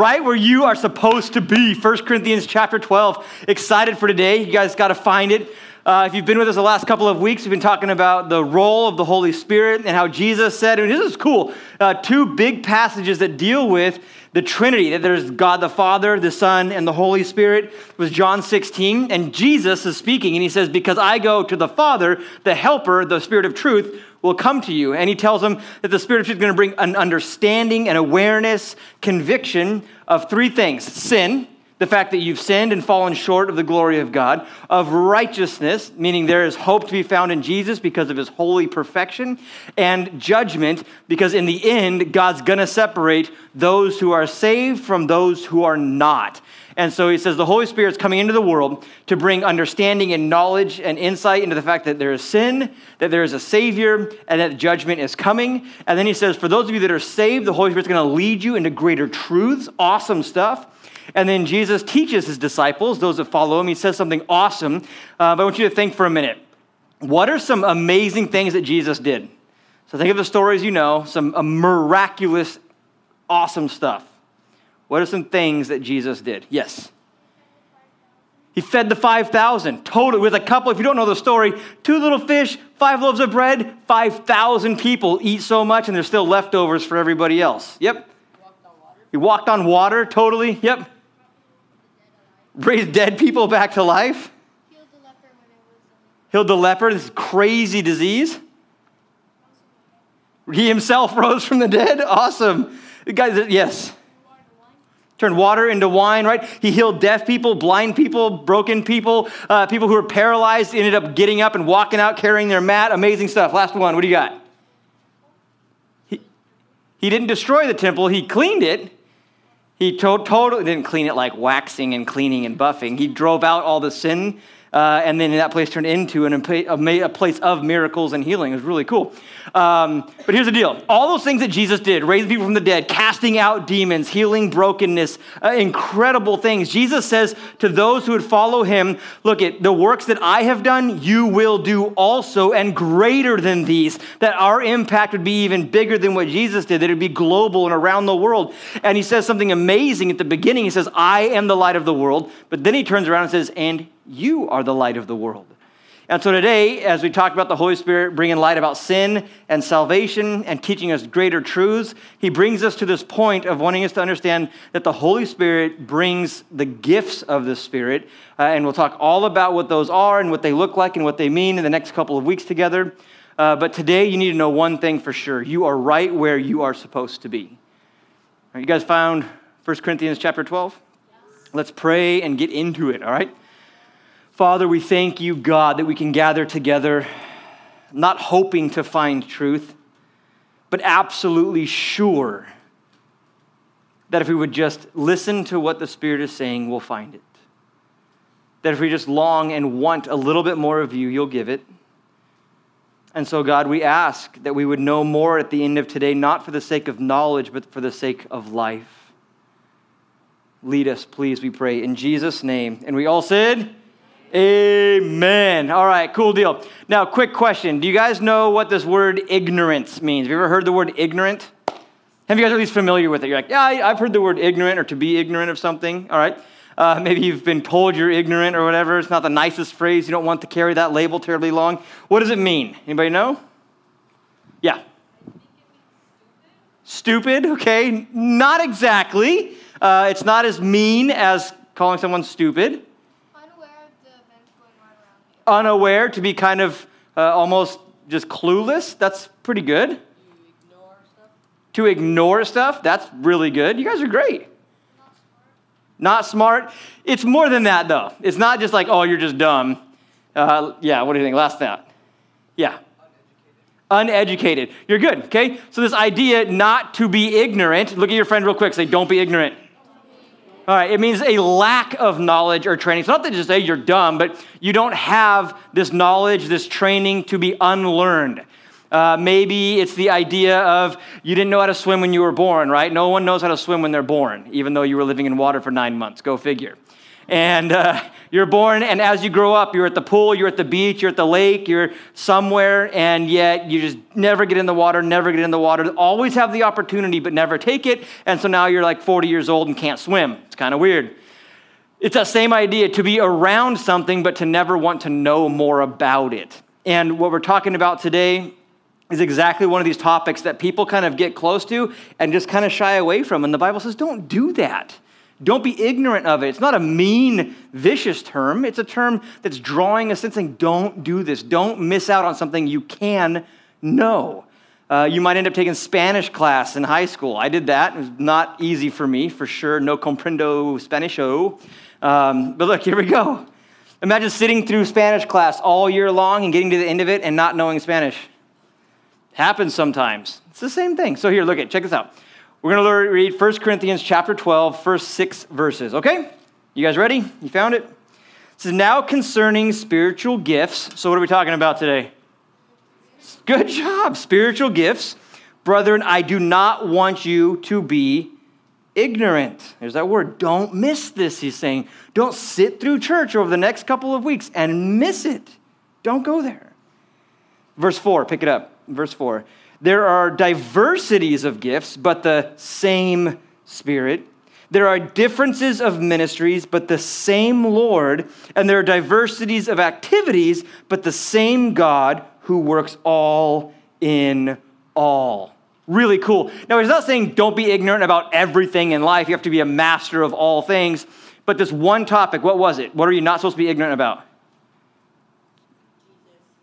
right where you are supposed to be. 1 Corinthians chapter 12. Excited for today. You guys got to find it. Uh, if you've been with us the last couple of weeks, we've been talking about the role of the Holy Spirit and how Jesus said, and this is cool, uh, two big passages that deal with the Trinity, that there's God the Father, the Son, and the Holy Spirit. It was John 16, and Jesus is speaking, and he says, Because I go to the Father, the Helper, the Spirit of truth, will come to you. And he tells them that the Spirit of truth is going to bring an understanding, an awareness, conviction of three things sin, the fact that you've sinned and fallen short of the glory of God, of righteousness, meaning there is hope to be found in Jesus because of his holy perfection, and judgment, because in the end, God's gonna separate those who are saved from those who are not. And so he says the Holy Spirit's coming into the world to bring understanding and knowledge and insight into the fact that there is sin, that there is a Savior, and that judgment is coming. And then he says, for those of you that are saved, the Holy Spirit's gonna lead you into greater truths, awesome stuff. And then Jesus teaches his disciples, those that follow him, he says something awesome. Uh, but I want you to think for a minute. What are some amazing things that Jesus did? So think of the stories you know, some miraculous, awesome stuff. What are some things that Jesus did? Yes. He fed the 5,000 totally with a couple, if you don't know the story, two little fish, five loaves of bread, 5,000 people eat so much and there's still leftovers for everybody else. Yep. He walked on water, totally. Yep raised dead people back to life. Healed the leper um, Healed the leper, this crazy disease. He himself rose from the dead. Awesome. Guys, yes. Turned water into wine, right? He healed deaf people, blind people, broken people, uh, people who were paralyzed, ended up getting up and walking out carrying their mat. Amazing stuff. Last one. What do you got? He, he didn't destroy the temple, he cleaned it he to- totally didn't clean it like waxing and cleaning and buffing. He drove out all the sin uh, and then that place turned into an, a place of miracles and healing. It was really cool. Um, but here's the deal all those things that Jesus did, raising people from the dead, casting out demons, healing brokenness, uh, incredible things. Jesus says to those who would follow him, Look, at the works that I have done, you will do also, and greater than these, that our impact would be even bigger than what Jesus did, that it would be global and around the world. And he says something amazing at the beginning. He says, I am the light of the world. But then he turns around and says, And you are the light of the world. And so today, as we talk about the Holy Spirit bringing light about sin and salvation and teaching us greater truths, he brings us to this point of wanting us to understand that the Holy Spirit brings the gifts of the Spirit. Uh, and we'll talk all about what those are and what they look like and what they mean in the next couple of weeks together. Uh, but today, you need to know one thing for sure you are right where you are supposed to be. Right, you guys found 1 Corinthians chapter 12? Yes. Let's pray and get into it, all right? Father, we thank you, God, that we can gather together, not hoping to find truth, but absolutely sure that if we would just listen to what the Spirit is saying, we'll find it. That if we just long and want a little bit more of you, you'll give it. And so, God, we ask that we would know more at the end of today, not for the sake of knowledge, but for the sake of life. Lead us, please, we pray, in Jesus' name. And we all said, Amen. All right, cool deal. Now, quick question. Do you guys know what this word ignorance means? Have you ever heard the word ignorant? Have you guys at least familiar with it? You're like, yeah, I've heard the word ignorant or to be ignorant of something. All right. Uh, maybe you've been told you're ignorant or whatever. It's not the nicest phrase. You don't want to carry that label terribly long. What does it mean? Anybody know? Yeah. Stupid, okay. Not exactly. Uh, it's not as mean as calling someone stupid unaware, to be kind of uh, almost just clueless. That's pretty good. To ignore stuff, that's really good. You guys are great. Not smart. Not smart. It's more than that, though. It's not just like, oh, you're just dumb. Uh, yeah, what do you think? Last thought. Yeah. Uneducated. Uneducated. You're good, okay? So, this idea not to be ignorant, look at your friend real quick, say, don't be ignorant. It means a lack of knowledge or training. It's not that just say you're dumb, but you don't have this knowledge, this training to be unlearned. Uh, maybe it's the idea of you didn't know how to swim when you were born, right? No one knows how to swim when they're born, even though you were living in water for nine months. Go figure. And uh, you're born, and as you grow up, you're at the pool, you're at the beach, you're at the lake, you're somewhere, and yet you just never get in the water, never get in the water. Always have the opportunity, but never take it. And so now you're like 40 years old and can't swim. It's kind of weird. It's that same idea to be around something, but to never want to know more about it. And what we're talking about today is exactly one of these topics that people kind of get close to and just kind of shy away from. And the Bible says, don't do that. Don't be ignorant of it. It's not a mean, vicious term. It's a term that's drawing a sense saying, don't do this. Don't miss out on something you can know. Uh, you might end up taking Spanish class in high school. I did that. It was not easy for me, for sure. No comprendo Spanisho. Um, but look, here we go. Imagine sitting through Spanish class all year long and getting to the end of it and not knowing Spanish. Happens sometimes. It's the same thing. So here, look at, check this out. We're going to read 1 Corinthians chapter 12, first six verses. Okay? You guys ready? You found it? It says, now concerning spiritual gifts. So what are we talking about today? Good job. Spiritual gifts. Brethren, I do not want you to be ignorant. There's that word. Don't miss this, he's saying. Don't sit through church over the next couple of weeks and miss it. Don't go there. Verse 4, pick it up. Verse 4. There are diversities of gifts, but the same Spirit. There are differences of ministries, but the same Lord. And there are diversities of activities, but the same God who works all in all really cool. Now, he's not saying don't be ignorant about everything in life. You have to be a master of all things. But this one topic, what was it? What are you not supposed to be ignorant about?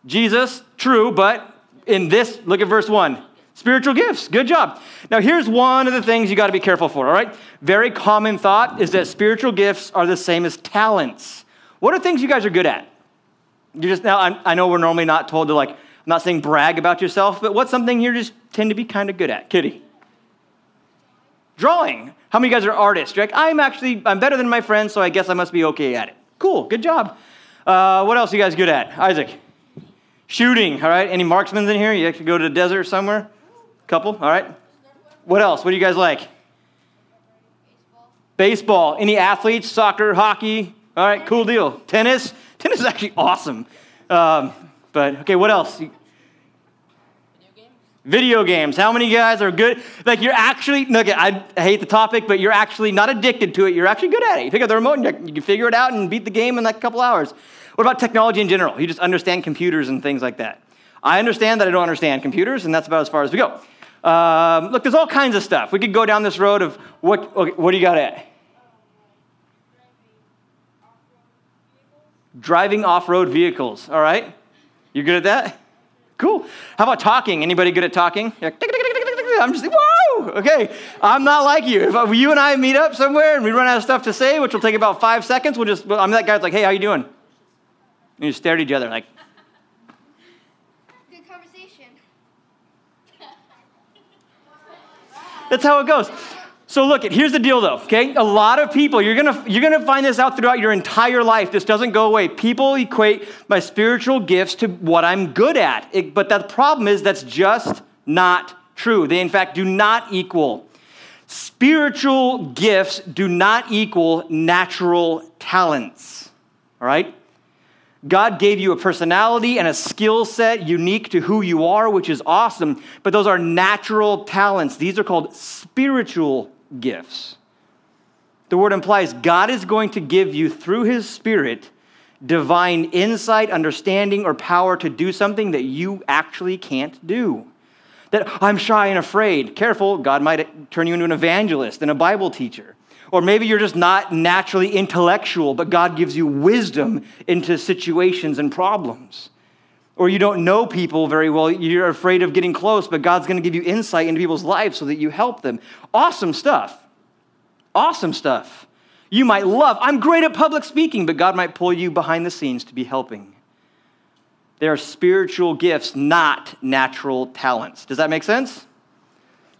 Jesus, true, but in this, look at verse 1. Spiritual gifts, good job. Now, here's one of the things you got to be careful for, all right? Very common thought is that spiritual gifts are the same as talents. What are things you guys are good at? You just now, I, I know we're normally not told to like I'm not saying brag about yourself, but what's something you just tend to be kind of good at? Kitty. Drawing. How many of you guys are artists? You're like, I'm actually, I'm better than my friends, so I guess I must be okay at it. Cool, good job. Uh, what else are you guys good at? Isaac. Shooting, all right? Any marksmen in here? You actually go to the desert somewhere? Couple, all right? What else? What do you guys like? Baseball. Any athletes? Soccer, hockey? All right, cool deal. Tennis? Tennis is actually awesome. Um, but okay, what else? Video games. Video games. How many guys are good? Like you're actually, look, I hate the topic, but you're actually not addicted to it. You're actually good at it. You pick up the remote and you can figure it out and beat the game in like a couple hours. What about technology in general? You just understand computers and things like that. I understand that I don't understand computers, and that's about as far as we go. Um, look, there's all kinds of stuff. We could go down this road of what, okay, what do you got at? Driving off road vehicles, all right? You good at that? Cool. How about talking? Anybody good at talking? I'm just like, whoa, okay. I'm not like you. If you and I meet up somewhere and we run out of stuff to say, which will take about five seconds, we'll just, I'm that guy that's like, hey, how you doing? And you stare at each other like. Good conversation. That's how it goes. So look, here's the deal though, okay? A lot of people, you're gonna, you're gonna find this out throughout your entire life. This doesn't go away. People equate my spiritual gifts to what I'm good at. It, but the problem is that's just not true. They, in fact, do not equal. Spiritual gifts do not equal natural talents, all right? God gave you a personality and a skill set unique to who you are, which is awesome, but those are natural talents. These are called spiritual gifts. The word implies God is going to give you, through His Spirit, divine insight, understanding, or power to do something that you actually can't do. That I'm shy and afraid. Careful, God might turn you into an evangelist and a Bible teacher. Or maybe you're just not naturally intellectual, but God gives you wisdom into situations and problems. Or you don't know people very well, you're afraid of getting close, but God's to give you insight into people's lives so that you help them. Awesome stuff. Awesome stuff. You might love, I'm great at public speaking, but God might pull you behind the scenes to be helping. They are spiritual gifts, not natural talents. Does that make sense?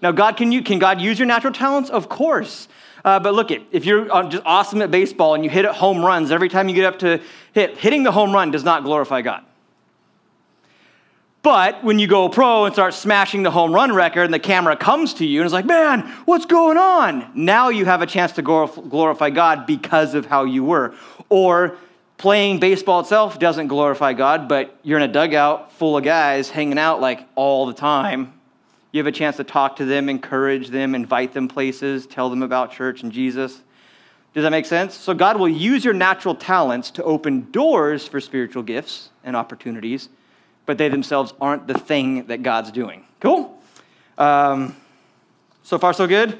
Now, God, can, you, can God use your natural talents? Of course. Uh, but look, it if you're uh, just awesome at baseball and you hit at home runs every time you get up to hit, hitting the home run does not glorify God. But when you go pro and start smashing the home run record and the camera comes to you and it's like, man, what's going on? Now you have a chance to glorify God because of how you were. Or playing baseball itself doesn't glorify God, but you're in a dugout full of guys hanging out like all the time. You have a chance to talk to them, encourage them, invite them places, tell them about church and Jesus. Does that make sense? So God will use your natural talents to open doors for spiritual gifts and opportunities but they themselves aren't the thing that God's doing. Cool? Um, so far, so good?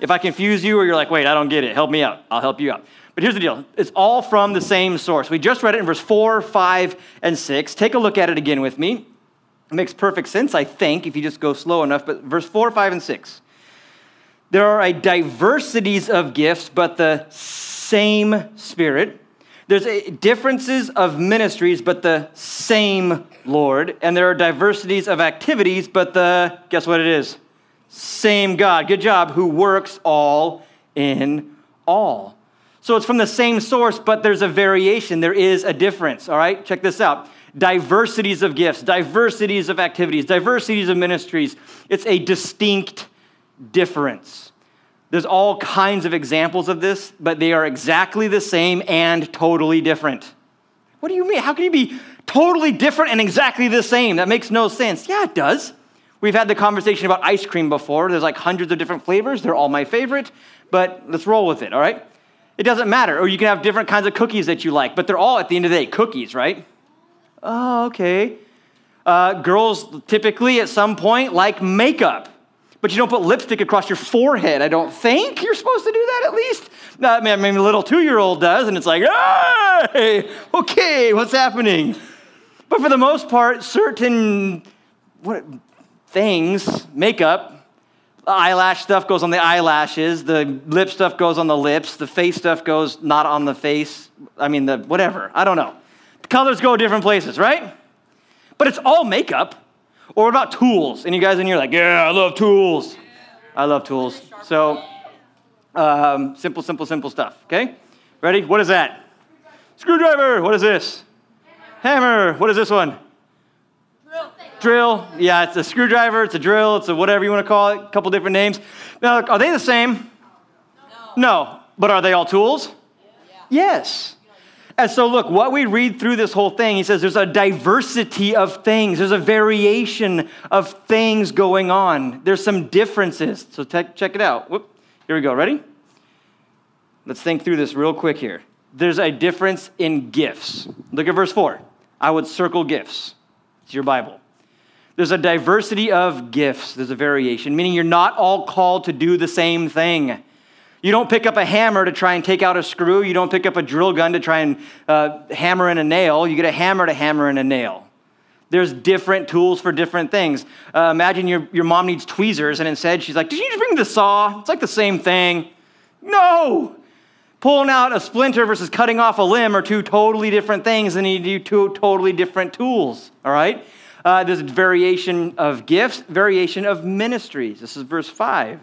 If I confuse you or you're like, wait, I don't get it, help me out. I'll help you out. But here's the deal it's all from the same source. We just read it in verse 4, 5, and 6. Take a look at it again with me. Makes perfect sense, I think, if you just go slow enough. But verse 4, 5, and 6. There are a diversities of gifts, but the same Spirit. There's differences of ministries, but the same Lord. And there are diversities of activities, but the, guess what it is? Same God. Good job, who works all in all. So it's from the same source, but there's a variation. There is a difference. All right, check this out diversities of gifts, diversities of activities, diversities of ministries. It's a distinct difference. There's all kinds of examples of this, but they are exactly the same and totally different. What do you mean? How can you be totally different and exactly the same? That makes no sense. Yeah, it does. We've had the conversation about ice cream before. There's like hundreds of different flavors. They're all my favorite, but let's roll with it, all right? It doesn't matter. Or you can have different kinds of cookies that you like, but they're all, at the end of the day, cookies, right? Oh, okay. Uh, girls typically at some point like makeup but you don't put lipstick across your forehead. I don't think you're supposed to do that at least. I mean, maybe a little two year old does, and it's like, hey, okay, what's happening? But for the most part, certain what, things, makeup, eyelash stuff goes on the eyelashes, the lip stuff goes on the lips, the face stuff goes not on the face. I mean, the whatever. I don't know. Colors go different places, right? But it's all makeup. Or what about tools? And you guys in here like, yeah, I love tools. I love tools. So, um, simple, simple, simple stuff. Okay? Ready? What is that? Screwdriver. What is this? Hammer. What is this one? Drill. Drill. Yeah, it's a screwdriver. It's a drill. It's a whatever you want to call it. A couple different names. Now, are they the same? No. No. But are they all tools? Yes. And so, look, what we read through this whole thing, he says there's a diversity of things, there's a variation of things going on. There's some differences. So, te- check it out. Whoop. Here we go. Ready? Let's think through this real quick here. There's a difference in gifts. Look at verse 4. I would circle gifts. It's your Bible. There's a diversity of gifts, there's a variation, meaning you're not all called to do the same thing. You don't pick up a hammer to try and take out a screw. You don't pick up a drill gun to try and uh, hammer in a nail. You get a hammer to hammer in a nail. There's different tools for different things. Uh, imagine your, your mom needs tweezers, and instead she's like, Did you just bring the saw? It's like the same thing. No! Pulling out a splinter versus cutting off a limb are two totally different things, and you need two totally different tools, all right? Uh, there's variation of gifts, variation of ministries. This is verse 5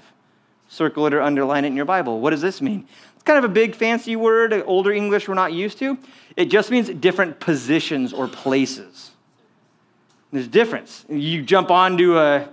circle it or underline it in your Bible. What does this mean? It's kind of a big fancy word, older English we're not used to. It just means different positions or places. There's difference. You jump onto a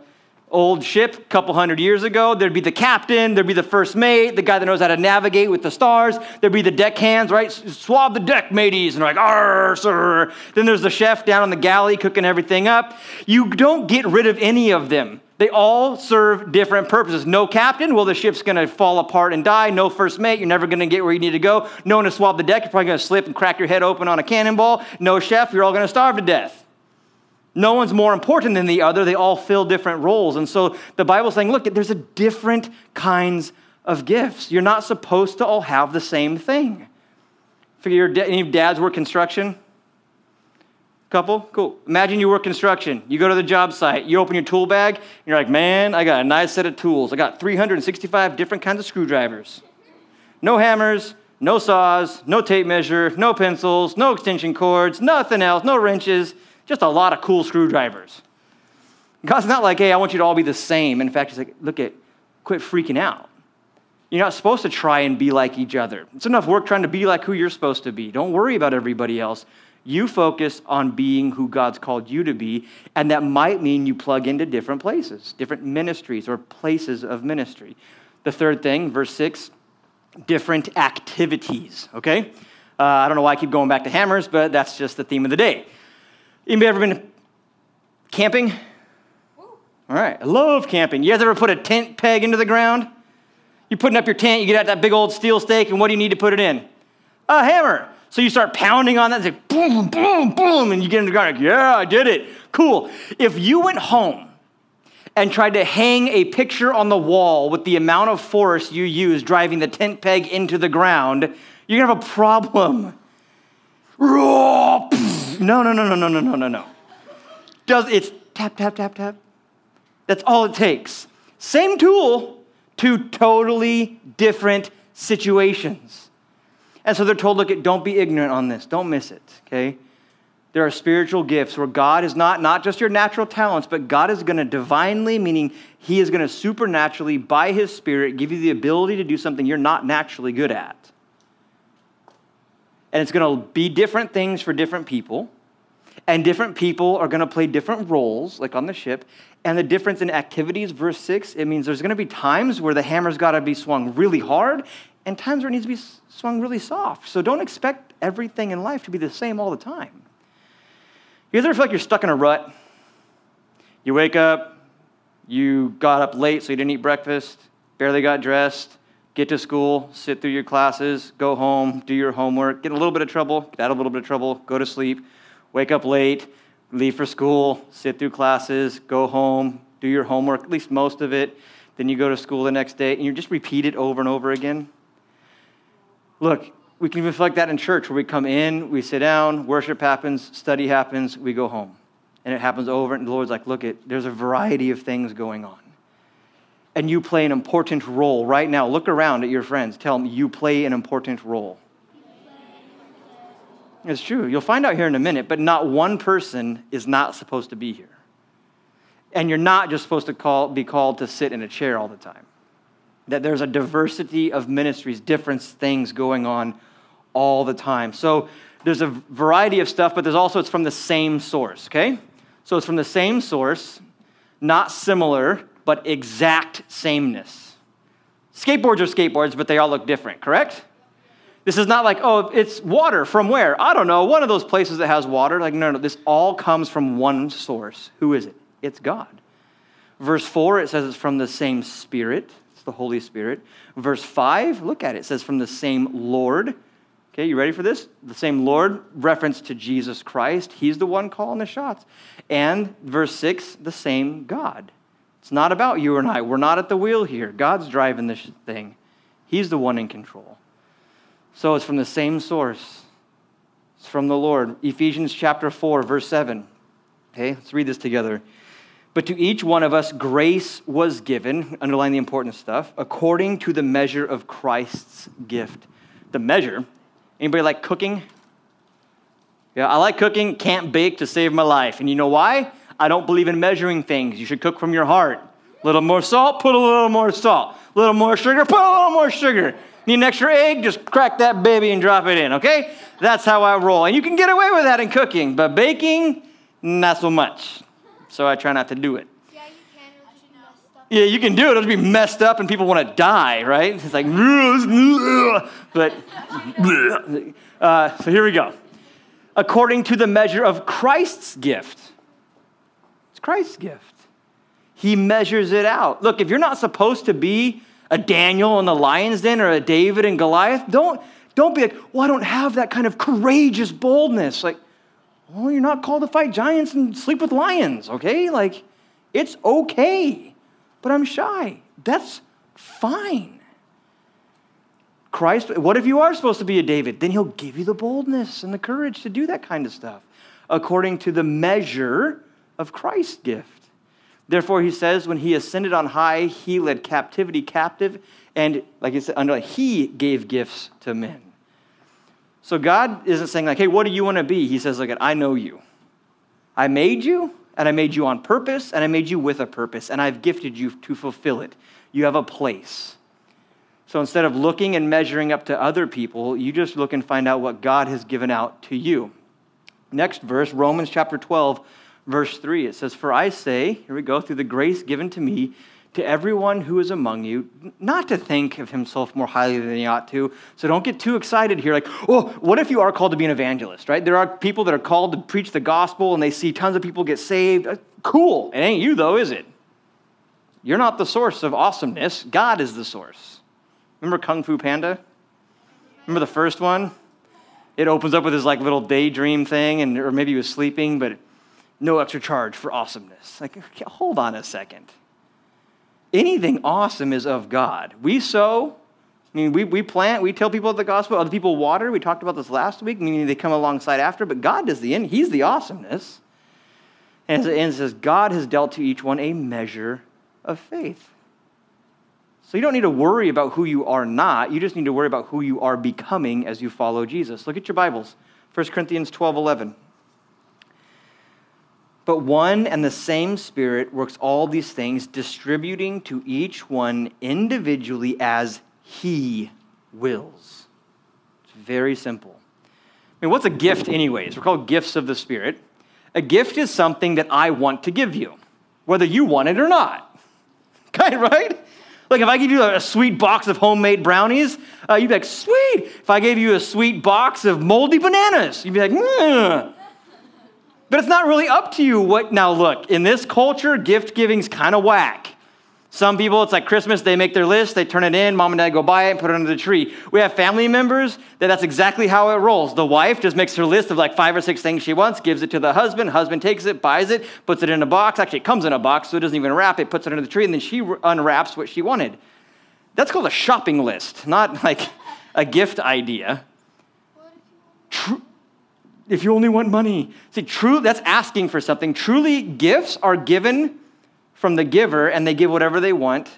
old ship a couple hundred years ago, there'd be the captain, there'd be the first mate, the guy that knows how to navigate with the stars, there'd be the deck hands, right? Swab the deck, mateys, and they're like, arr, sir. Then there's the chef down on the galley cooking everything up. You don't get rid of any of them. They all serve different purposes. No captain, well, the ship's gonna fall apart and die. No first mate, you're never gonna get where you need to go. No one to swab the deck, you're probably gonna slip and crack your head open on a cannonball. No chef, you're all gonna starve to death. No one's more important than the other. They all fill different roles. And so the Bible's saying, look, there's a different kinds of gifts. You're not supposed to all have the same thing. Figure any dads work construction? Couple? Cool. Imagine you work construction. You go to the job site, you open your tool bag, and you're like, man, I got a nice set of tools. I got 365 different kinds of screwdrivers. No hammers, no saws, no tape measure, no pencils, no extension cords, nothing else, no wrenches, just a lot of cool screwdrivers. God's not like, hey, I want you to all be the same. In fact, He's like, look at, quit freaking out. You're not supposed to try and be like each other. It's enough work trying to be like who you're supposed to be. Don't worry about everybody else. You focus on being who God's called you to be, and that might mean you plug into different places, different ministries or places of ministry. The third thing, verse 6, different activities, okay? Uh, I don't know why I keep going back to hammers, but that's just the theme of the day. Anybody ever been camping? All right, I love camping. You guys ever put a tent peg into the ground? You're putting up your tent, you get out that big old steel stake, and what do you need to put it in? A hammer. So you start pounding on that, and like boom, boom, boom, and you get in the ground, like, yeah, I did it. Cool. If you went home and tried to hang a picture on the wall with the amount of force you use driving the tent peg into the ground, you're gonna have a problem. No, no, no, no, no, no, no, no, no. Does it's tap, tap, tap, tap. That's all it takes. Same tool, two totally different situations. And so they're told, look, don't be ignorant on this. Don't miss it, okay? There are spiritual gifts where God is not, not just your natural talents, but God is going to divinely, meaning He is going to supernaturally, by His Spirit, give you the ability to do something you're not naturally good at. And it's going to be different things for different people. And different people are going to play different roles, like on the ship. And the difference in activities, verse 6, it means there's going to be times where the hammer's got to be swung really hard and times where it needs to be swung really soft. So don't expect everything in life to be the same all the time. You ever feel like you're stuck in a rut? You wake up, you got up late so you didn't eat breakfast, barely got dressed, get to school, sit through your classes, go home, do your homework, get a little bit of trouble, get out a little bit of trouble, go to sleep, wake up late, leave for school, sit through classes, go home, do your homework, at least most of it. Then you go to school the next day, and you just repeat it over and over again. Look, we can even feel like that in church where we come in, we sit down, worship happens, study happens, we go home. And it happens over, and the Lord's like, look, it, there's a variety of things going on. And you play an important role right now. Look around at your friends. Tell them you play an important role. It's true. You'll find out here in a minute, but not one person is not supposed to be here. And you're not just supposed to call, be called to sit in a chair all the time. That there's a diversity of ministries, different things going on all the time. So there's a variety of stuff, but there's also, it's from the same source, okay? So it's from the same source, not similar, but exact sameness. Skateboards are skateboards, but they all look different, correct? This is not like, oh, it's water from where? I don't know, one of those places that has water. Like, no, no, this all comes from one source. Who is it? It's God. Verse 4, it says it's from the same Spirit, it's the Holy Spirit. Verse 5, look at it, it says from the same Lord. Okay, you ready for this? The same Lord, reference to Jesus Christ. He's the one calling the shots. And verse 6, the same God. It's not about you and I. We're not at the wheel here. God's driving this thing, He's the one in control. So it's from the same source. It's from the Lord. Ephesians chapter 4, verse 7. Okay, let's read this together. But to each one of us, grace was given, underline the important stuff, according to the measure of Christ's gift. The measure. Anybody like cooking? Yeah, I like cooking, can't bake to save my life. And you know why? I don't believe in measuring things. You should cook from your heart. A little more salt, put a little more salt. A little more sugar, put a little more sugar. Need an extra egg? Just crack that baby and drop it in, okay? That's how I roll. And you can get away with that in cooking, but baking, not so much. So I try not to do it. Yeah, you can. It'll be. Yeah, you can do it. It'll be messed up and people want to die, right? It's like, but, uh, so here we go. According to the measure of Christ's gift. Christ's gift. He measures it out. Look, if you're not supposed to be a Daniel in the lion's den or a David and Goliath, don't, don't be like, well, I don't have that kind of courageous boldness. Like, well, you're not called to fight giants and sleep with lions, okay? Like, it's okay, but I'm shy. That's fine. Christ, what if you are supposed to be a David? Then he'll give you the boldness and the courage to do that kind of stuff according to the measure of Christ's gift. Therefore, he says, when he ascended on high, he led captivity captive, and like he said, he gave gifts to men. So God isn't saying, like, hey, what do you want to be? He says, look, I know you. I made you, and I made you on purpose, and I made you with a purpose, and I've gifted you to fulfill it. You have a place. So instead of looking and measuring up to other people, you just look and find out what God has given out to you. Next verse, Romans chapter 12, verse 3. It says, For I say, here we go, through the grace given to me, to everyone who is among you, not to think of himself more highly than he ought to. So don't get too excited here. Like, oh, what if you are called to be an evangelist, right? There are people that are called to preach the gospel and they see tons of people get saved. Uh, cool. It ain't you, though, is it? You're not the source of awesomeness. God is the source. Remember Kung Fu Panda? Remember the first one? It opens up with his like little daydream thing, and or maybe he was sleeping, but no extra charge for awesomeness. Like, hold on a second anything awesome is of God. We sow, I mean, we, we plant, we tell people the gospel, other people water. We talked about this last week, meaning they come alongside after, but God does the end. He's the awesomeness. And as it says, God has dealt to each one a measure of faith. So you don't need to worry about who you are not. You just need to worry about who you are becoming as you follow Jesus. Look at your Bibles. 1 Corinthians 12 11. But one and the same Spirit works all these things, distributing to each one individually as He wills. It's very simple. I mean, what's a gift, anyways? We're called gifts of the Spirit. A gift is something that I want to give you, whether you want it or not. Okay, right? Like if I give you a sweet box of homemade brownies, uh, you'd be like, sweet. If I gave you a sweet box of moldy bananas, you'd be like, hmm. But it's not really up to you what. Now, look, in this culture, gift giving's kind of whack. Some people, it's like Christmas, they make their list, they turn it in, mom and dad go buy it and put it under the tree. We have family members that that's exactly how it rolls. The wife just makes her list of like five or six things she wants, gives it to the husband, husband takes it, buys it, puts it in a box. Actually, it comes in a box, so it doesn't even wrap it, puts it under the tree, and then she unwraps what she wanted. That's called a shopping list, not like a gift idea. If you only want money. See, true, that's asking for something. Truly, gifts are given from the giver and they give whatever they want.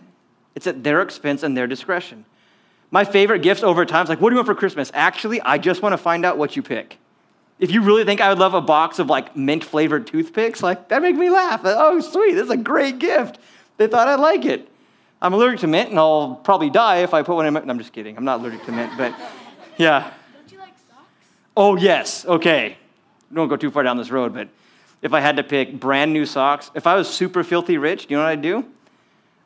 It's at their expense and their discretion. My favorite gifts over time is like, what do you want for Christmas? Actually, I just want to find out what you pick. If you really think I would love a box of like mint flavored toothpicks, like that makes me laugh. Oh, sweet, this is a great gift. They thought I'd like it. I'm allergic to mint and I'll probably die if I put one in my. I'm just kidding. I'm not allergic to mint, but yeah. Oh, yes. Okay. Don't go too far down this road, but if I had to pick brand new socks, if I was super filthy rich, do you know what I'd do?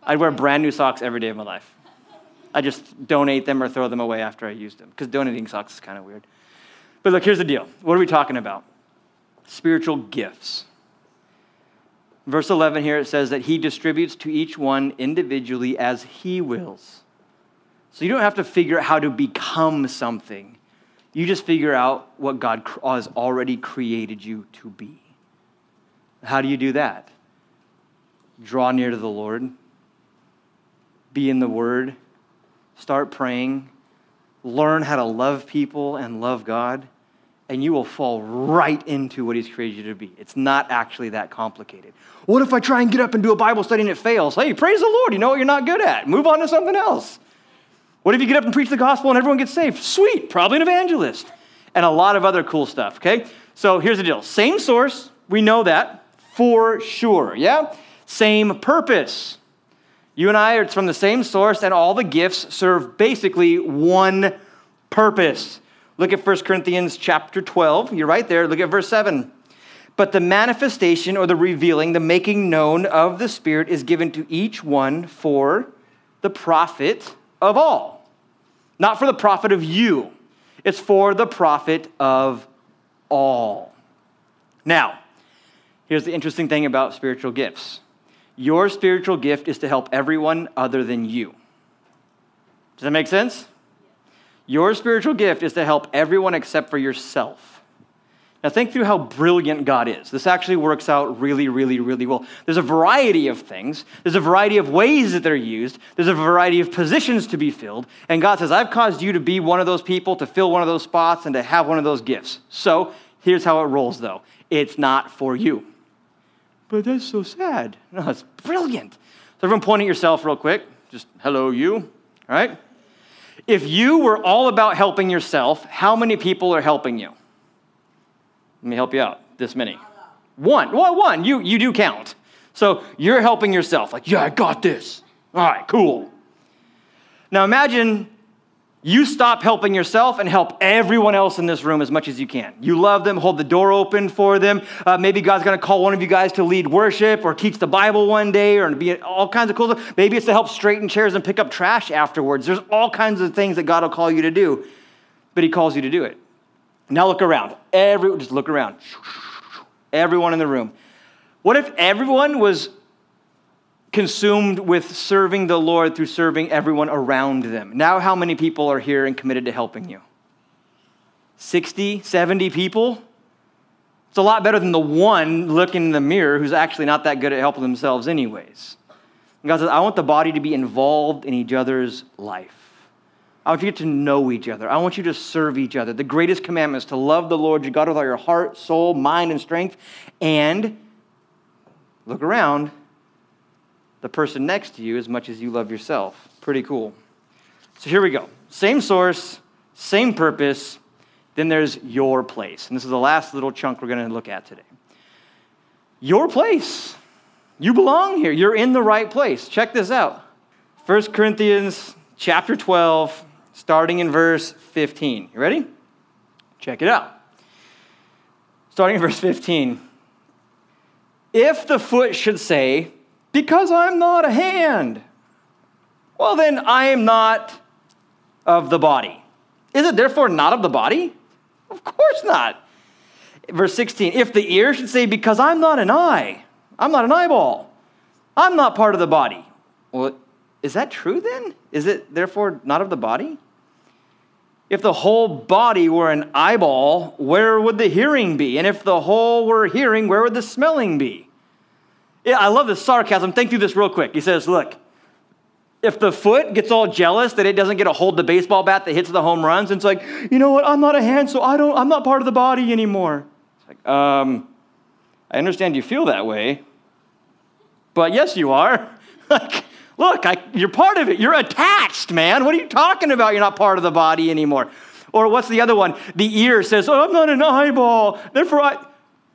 I'd wear brand new socks every day of my life. I just donate them or throw them away after I use them because donating socks is kind of weird. But look, here's the deal. What are we talking about? Spiritual gifts. Verse 11 here it says that he distributes to each one individually as he wills. So you don't have to figure out how to become something. You just figure out what God has already created you to be. How do you do that? Draw near to the Lord, be in the Word, start praying, learn how to love people and love God, and you will fall right into what He's created you to be. It's not actually that complicated. What if I try and get up and do a Bible study and it fails? Hey, praise the Lord. You know what you're not good at. Move on to something else. What if you get up and preach the gospel and everyone gets saved? Sweet, probably an evangelist. And a lot of other cool stuff, okay? So here's the deal same source, we know that for sure, yeah? Same purpose. You and I, it's from the same source, and all the gifts serve basically one purpose. Look at 1 Corinthians chapter 12. You're right there. Look at verse 7. But the manifestation or the revealing, the making known of the Spirit is given to each one for the profit of all. Not for the profit of you, it's for the profit of all. Now, here's the interesting thing about spiritual gifts your spiritual gift is to help everyone other than you. Does that make sense? Your spiritual gift is to help everyone except for yourself. Now, think through how brilliant God is. This actually works out really, really, really well. There's a variety of things, there's a variety of ways that they're used, there's a variety of positions to be filled. And God says, I've caused you to be one of those people, to fill one of those spots, and to have one of those gifts. So, here's how it rolls, though it's not for you. But that's so sad. No, it's brilliant. So, everyone point at yourself real quick. Just hello, you. All right? If you were all about helping yourself, how many people are helping you? Let me help you out. This many. One. Well, one. You, you do count. So you're helping yourself. Like, yeah, I got this. All right, cool. Now imagine you stop helping yourself and help everyone else in this room as much as you can. You love them, hold the door open for them. Uh, maybe God's going to call one of you guys to lead worship or teach the Bible one day or be all kinds of cool stuff. Maybe it's to help straighten chairs and pick up trash afterwards. There's all kinds of things that God will call you to do, but He calls you to do it. Now look around. Every, just look around. Everyone in the room. What if everyone was consumed with serving the Lord through serving everyone around them. Now, how many people are here and committed to helping you? 60, 70 people? It's a lot better than the one looking in the mirror who's actually not that good at helping themselves, anyways. And God says, I want the body to be involved in each other's life. I want you to get to know each other. I want you to serve each other. The greatest commandment is to love the Lord your God with all your heart, soul, mind, and strength, and look around the person next to you as much as you love yourself. Pretty cool. So here we go. Same source, same purpose. Then there's your place. And this is the last little chunk we're going to look at today. Your place. You belong here. You're in the right place. Check this out. 1 Corinthians chapter 12, starting in verse 15. You ready? Check it out. Starting in verse 15. If the foot should say, because I'm not a hand. Well, then I am not of the body. Is it therefore not of the body? Of course not. Verse 16 If the ear should say, Because I'm not an eye, I'm not an eyeball, I'm not part of the body. Well, is that true then? Is it therefore not of the body? If the whole body were an eyeball, where would the hearing be? And if the whole were hearing, where would the smelling be? Yeah, I love this sarcasm. Think through this real quick. He says, Look, if the foot gets all jealous that it doesn't get to hold the baseball bat that hits the home runs, and it's like, you know what, I'm not a hand, so I don't, I'm not part of the body anymore. It's like, um, I understand you feel that way, but yes, you are. like, look, I, you're part of it. You're attached, man. What are you talking about? You're not part of the body anymore. Or what's the other one? The ear says, oh, I'm not an eyeball. Therefore, I,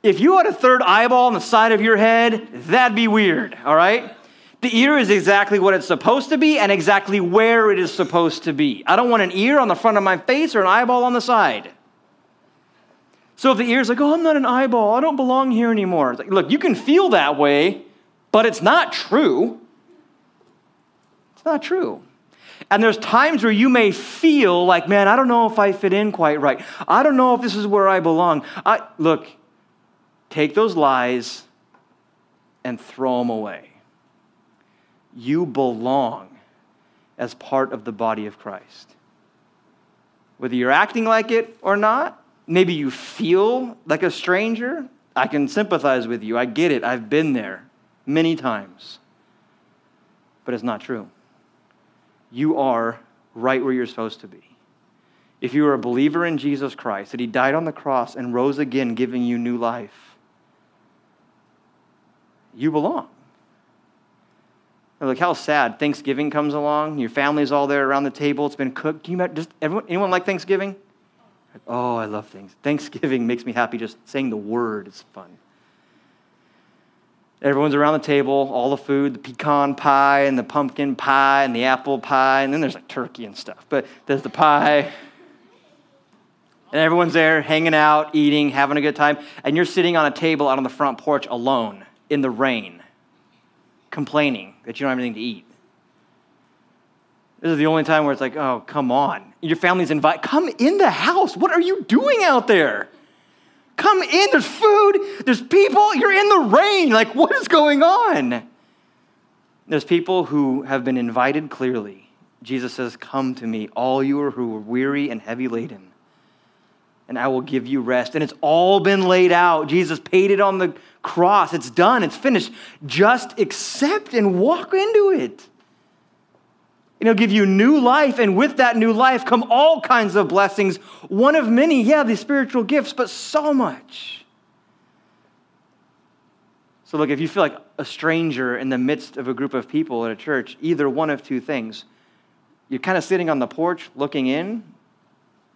if you had a third eyeball on the side of your head, that'd be weird, all right? The ear is exactly what it's supposed to be and exactly where it is supposed to be. I don't want an ear on the front of my face or an eyeball on the side. So if the ear's like, oh, I'm not an eyeball, I don't belong here anymore. Like, look, you can feel that way, but it's not true. Not true. And there's times where you may feel like, man, I don't know if I fit in quite right. I don't know if this is where I belong. I, look, Take those lies and throw them away. You belong as part of the body of Christ. Whether you're acting like it or not, maybe you feel like a stranger. I can sympathize with you. I get it. I've been there many times. But it's not true. You are right where you're supposed to be. If you are a believer in Jesus Christ, that He died on the cross and rose again, giving you new life, you belong. Look how sad Thanksgiving comes along. Your family's all there around the table. It's been cooked. Do you just everyone, anyone like Thanksgiving? Oh, I love things. Thanksgiving makes me happy. Just saying the word is fun. Everyone's around the table, all the food, the pecan pie and the pumpkin pie and the apple pie, and then there's like turkey and stuff. But there's the pie. And everyone's there hanging out, eating, having a good time. And you're sitting on a table out on the front porch alone in the rain, complaining that you don't have anything to eat. This is the only time where it's like, oh, come on. Your family's invited. Come in the house. What are you doing out there? Come in. There's food. There's people. You're in the rain. Like, what is going on? There's people who have been invited clearly. Jesus says, Come to me, all you who are weary and heavy laden, and I will give you rest. And it's all been laid out. Jesus paid it on the cross. It's done, it's finished. Just accept and walk into it. And he'll give you new life, and with that new life come all kinds of blessings. One of many, yeah, the spiritual gifts, but so much. So, look, if you feel like a stranger in the midst of a group of people at a church, either one of two things. You're kind of sitting on the porch looking in,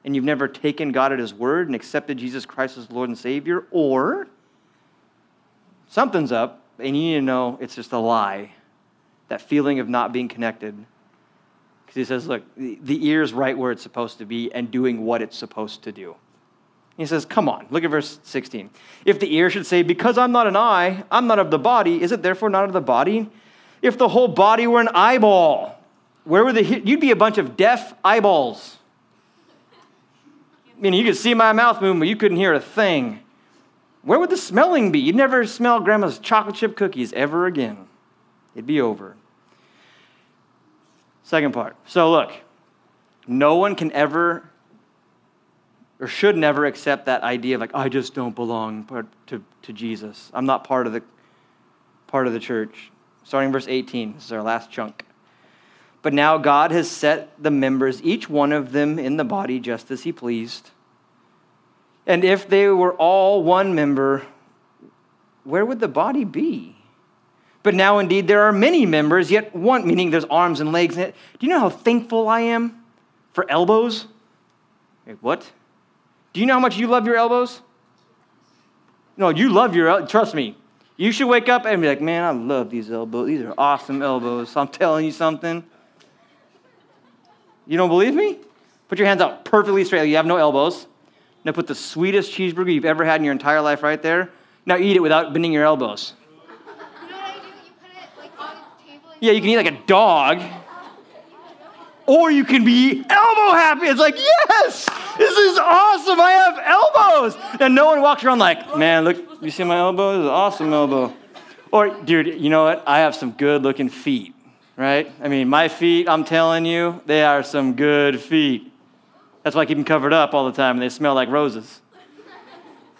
and you've never taken God at His word and accepted Jesus Christ as Lord and Savior, or something's up, and you need to know it's just a lie. That feeling of not being connected. Because he says, look, the ear's right where it's supposed to be and doing what it's supposed to do. He says, come on, look at verse 16. If the ear should say, because I'm not an eye, I'm not of the body, is it therefore not of the body? If the whole body were an eyeball, where would the, you'd be a bunch of deaf eyeballs. I mean, you could see my mouth moving, but you couldn't hear a thing. Where would the smelling be? You'd never smell grandma's chocolate chip cookies ever again. It'd be over. Second part. So, look, no one can ever or should never accept that idea of like, I just don't belong to, to Jesus. I'm not part of the part of the church. Starting verse 18, this is our last chunk. But now God has set the members, each one of them in the body, just as he pleased. And if they were all one member, where would the body be? But now, indeed, there are many members, yet one, meaning there's arms and legs. Do you know how thankful I am for elbows? Wait, what? Do you know how much you love your elbows? No, you love your, elbows. trust me. You should wake up and be like, man, I love these elbows. These are awesome elbows. I'm telling you something. You don't believe me? Put your hands out perfectly straight. You have no elbows. Now put the sweetest cheeseburger you've ever had in your entire life right there. Now eat it without bending your elbows. You know what I do? You put it like on the table. Yeah, you can eat like a dog. Or you can be elbow happy. It's like, yes, this is awesome. I have elbows. And no one walks around like, man, look, you see my elbow? This is an awesome elbow. Or, dude, you know what? I have some good looking feet, right? I mean, my feet, I'm telling you, they are some good feet. That's why I keep them covered up all the time and they smell like roses.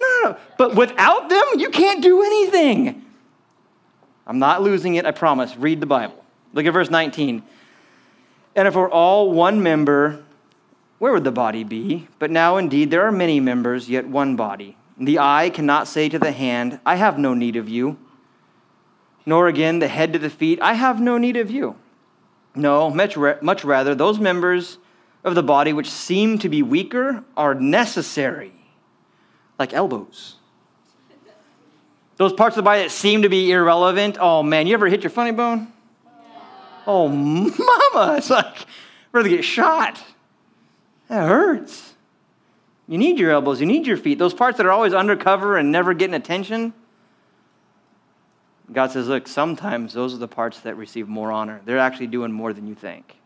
No, no, no. But without them, you can't do anything. I'm not losing it, I promise. Read the Bible. Look at verse 19. And if we're all one member, where would the body be? But now indeed there are many members, yet one body. The eye cannot say to the hand, I have no need of you. Nor again the head to the feet, I have no need of you. No, much, much rather, those members of the body which seem to be weaker are necessary, like elbows. Those parts of the body that seem to be irrelevant, oh man, you ever hit your funny bone? Oh, mama, it's like, rather get shot. That hurts. You need your elbows, you need your feet. Those parts that are always undercover and never getting attention. God says, look, sometimes those are the parts that receive more honor. They're actually doing more than you think.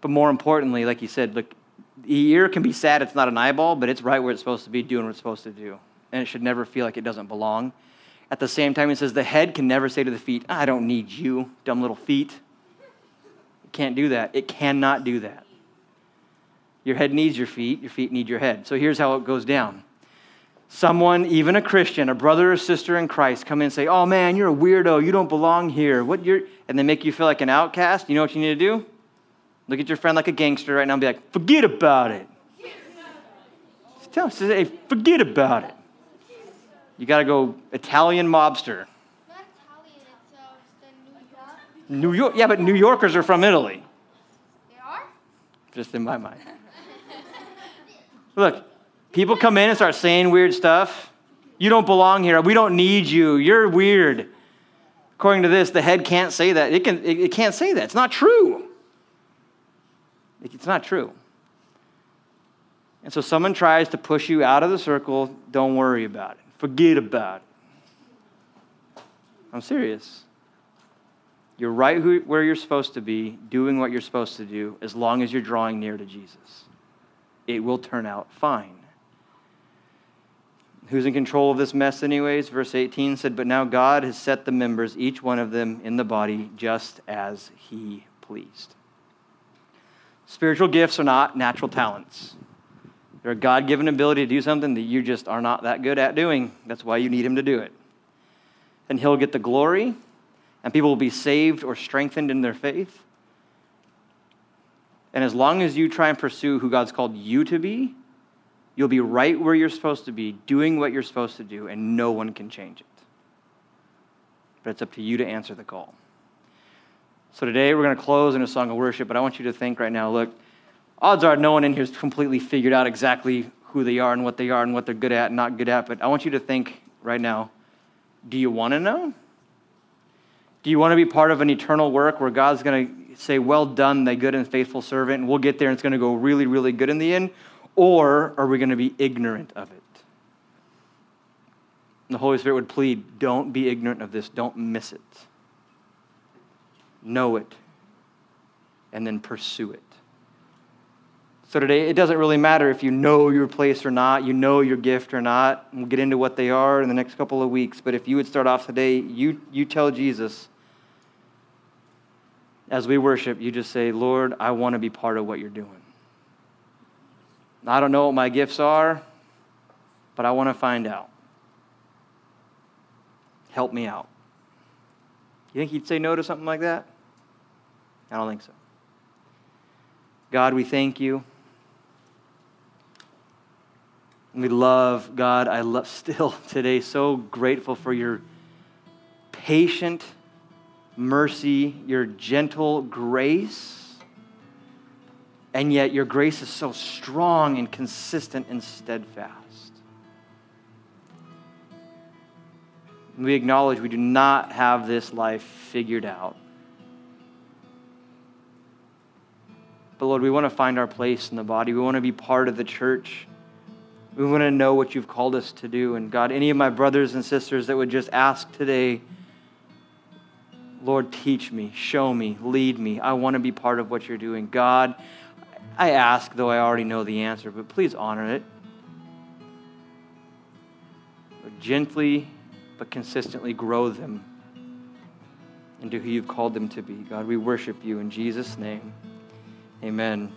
But more importantly, like you said, look, the ear can be sad it's not an eyeball, but it's right where it's supposed to be, doing what it's supposed to do. And it should never feel like it doesn't belong. At the same time, he says the head can never say to the feet, I don't need you, dumb little feet. It can't do that. It cannot do that. Your head needs your feet, your feet need your head. So here's how it goes down. Someone, even a Christian, a brother or sister in Christ, come in and say, Oh man, you're a weirdo, you don't belong here. What you're and they make you feel like an outcast. You know what you need to do? Look at your friend like a gangster right now and be like, forget about it. Just tell him, say, forget about it. You got to go Italian mobster. Not Italian, it's, uh, New York. New York, yeah, but New Yorkers are from Italy. They are? Just in my mind. Look, people come in and start saying weird stuff. You don't belong here. We don't need you. You're weird. According to this, the head can't say that. It, can, it, it can't say that. It's not true. It's not true. And so someone tries to push you out of the circle, don't worry about it. Forget about it. I'm serious. You're right where you're supposed to be, doing what you're supposed to do, as long as you're drawing near to Jesus. It will turn out fine. Who's in control of this mess, anyways? Verse 18 said, But now God has set the members, each one of them, in the body just as he pleased. Spiritual gifts are not natural talents. A God given ability to do something that you just are not that good at doing. That's why you need Him to do it. And He'll get the glory, and people will be saved or strengthened in their faith. And as long as you try and pursue who God's called you to be, you'll be right where you're supposed to be, doing what you're supposed to do, and no one can change it. But it's up to you to answer the call. So today we're going to close in a song of worship, but I want you to think right now look, odds are no one in here has completely figured out exactly who they are and what they are and what they're good at and not good at, but I want you to think right now do you want to know? Do you want to be part of an eternal work where God's going to say, Well done, thy good and faithful servant, and we'll get there and it's going to go really, really good in the end? Or are we going to be ignorant of it? And the Holy Spirit would plead, Don't be ignorant of this, don't miss it. Know it, and then pursue it. So today, it doesn't really matter if you know your place or not, you know your gift or not. We'll get into what they are in the next couple of weeks. But if you would start off today, you, you tell Jesus, as we worship, you just say, Lord, I want to be part of what you're doing. I don't know what my gifts are, but I want to find out. Help me out. You think he'd say no to something like that? I don't think so. God, we thank you. We love, God, I love still today, so grateful for your patient mercy, your gentle grace. And yet your grace is so strong and consistent and steadfast. We acknowledge we do not have this life figured out. But Lord, we want to find our place in the body. We want to be part of the church. We want to know what you've called us to do. And God, any of my brothers and sisters that would just ask today, Lord, teach me, show me, lead me. I want to be part of what you're doing. God, I ask, though I already know the answer, but please honor it. Gently but consistently grow them into who you've called them to be. God, we worship you in Jesus' name. Amen.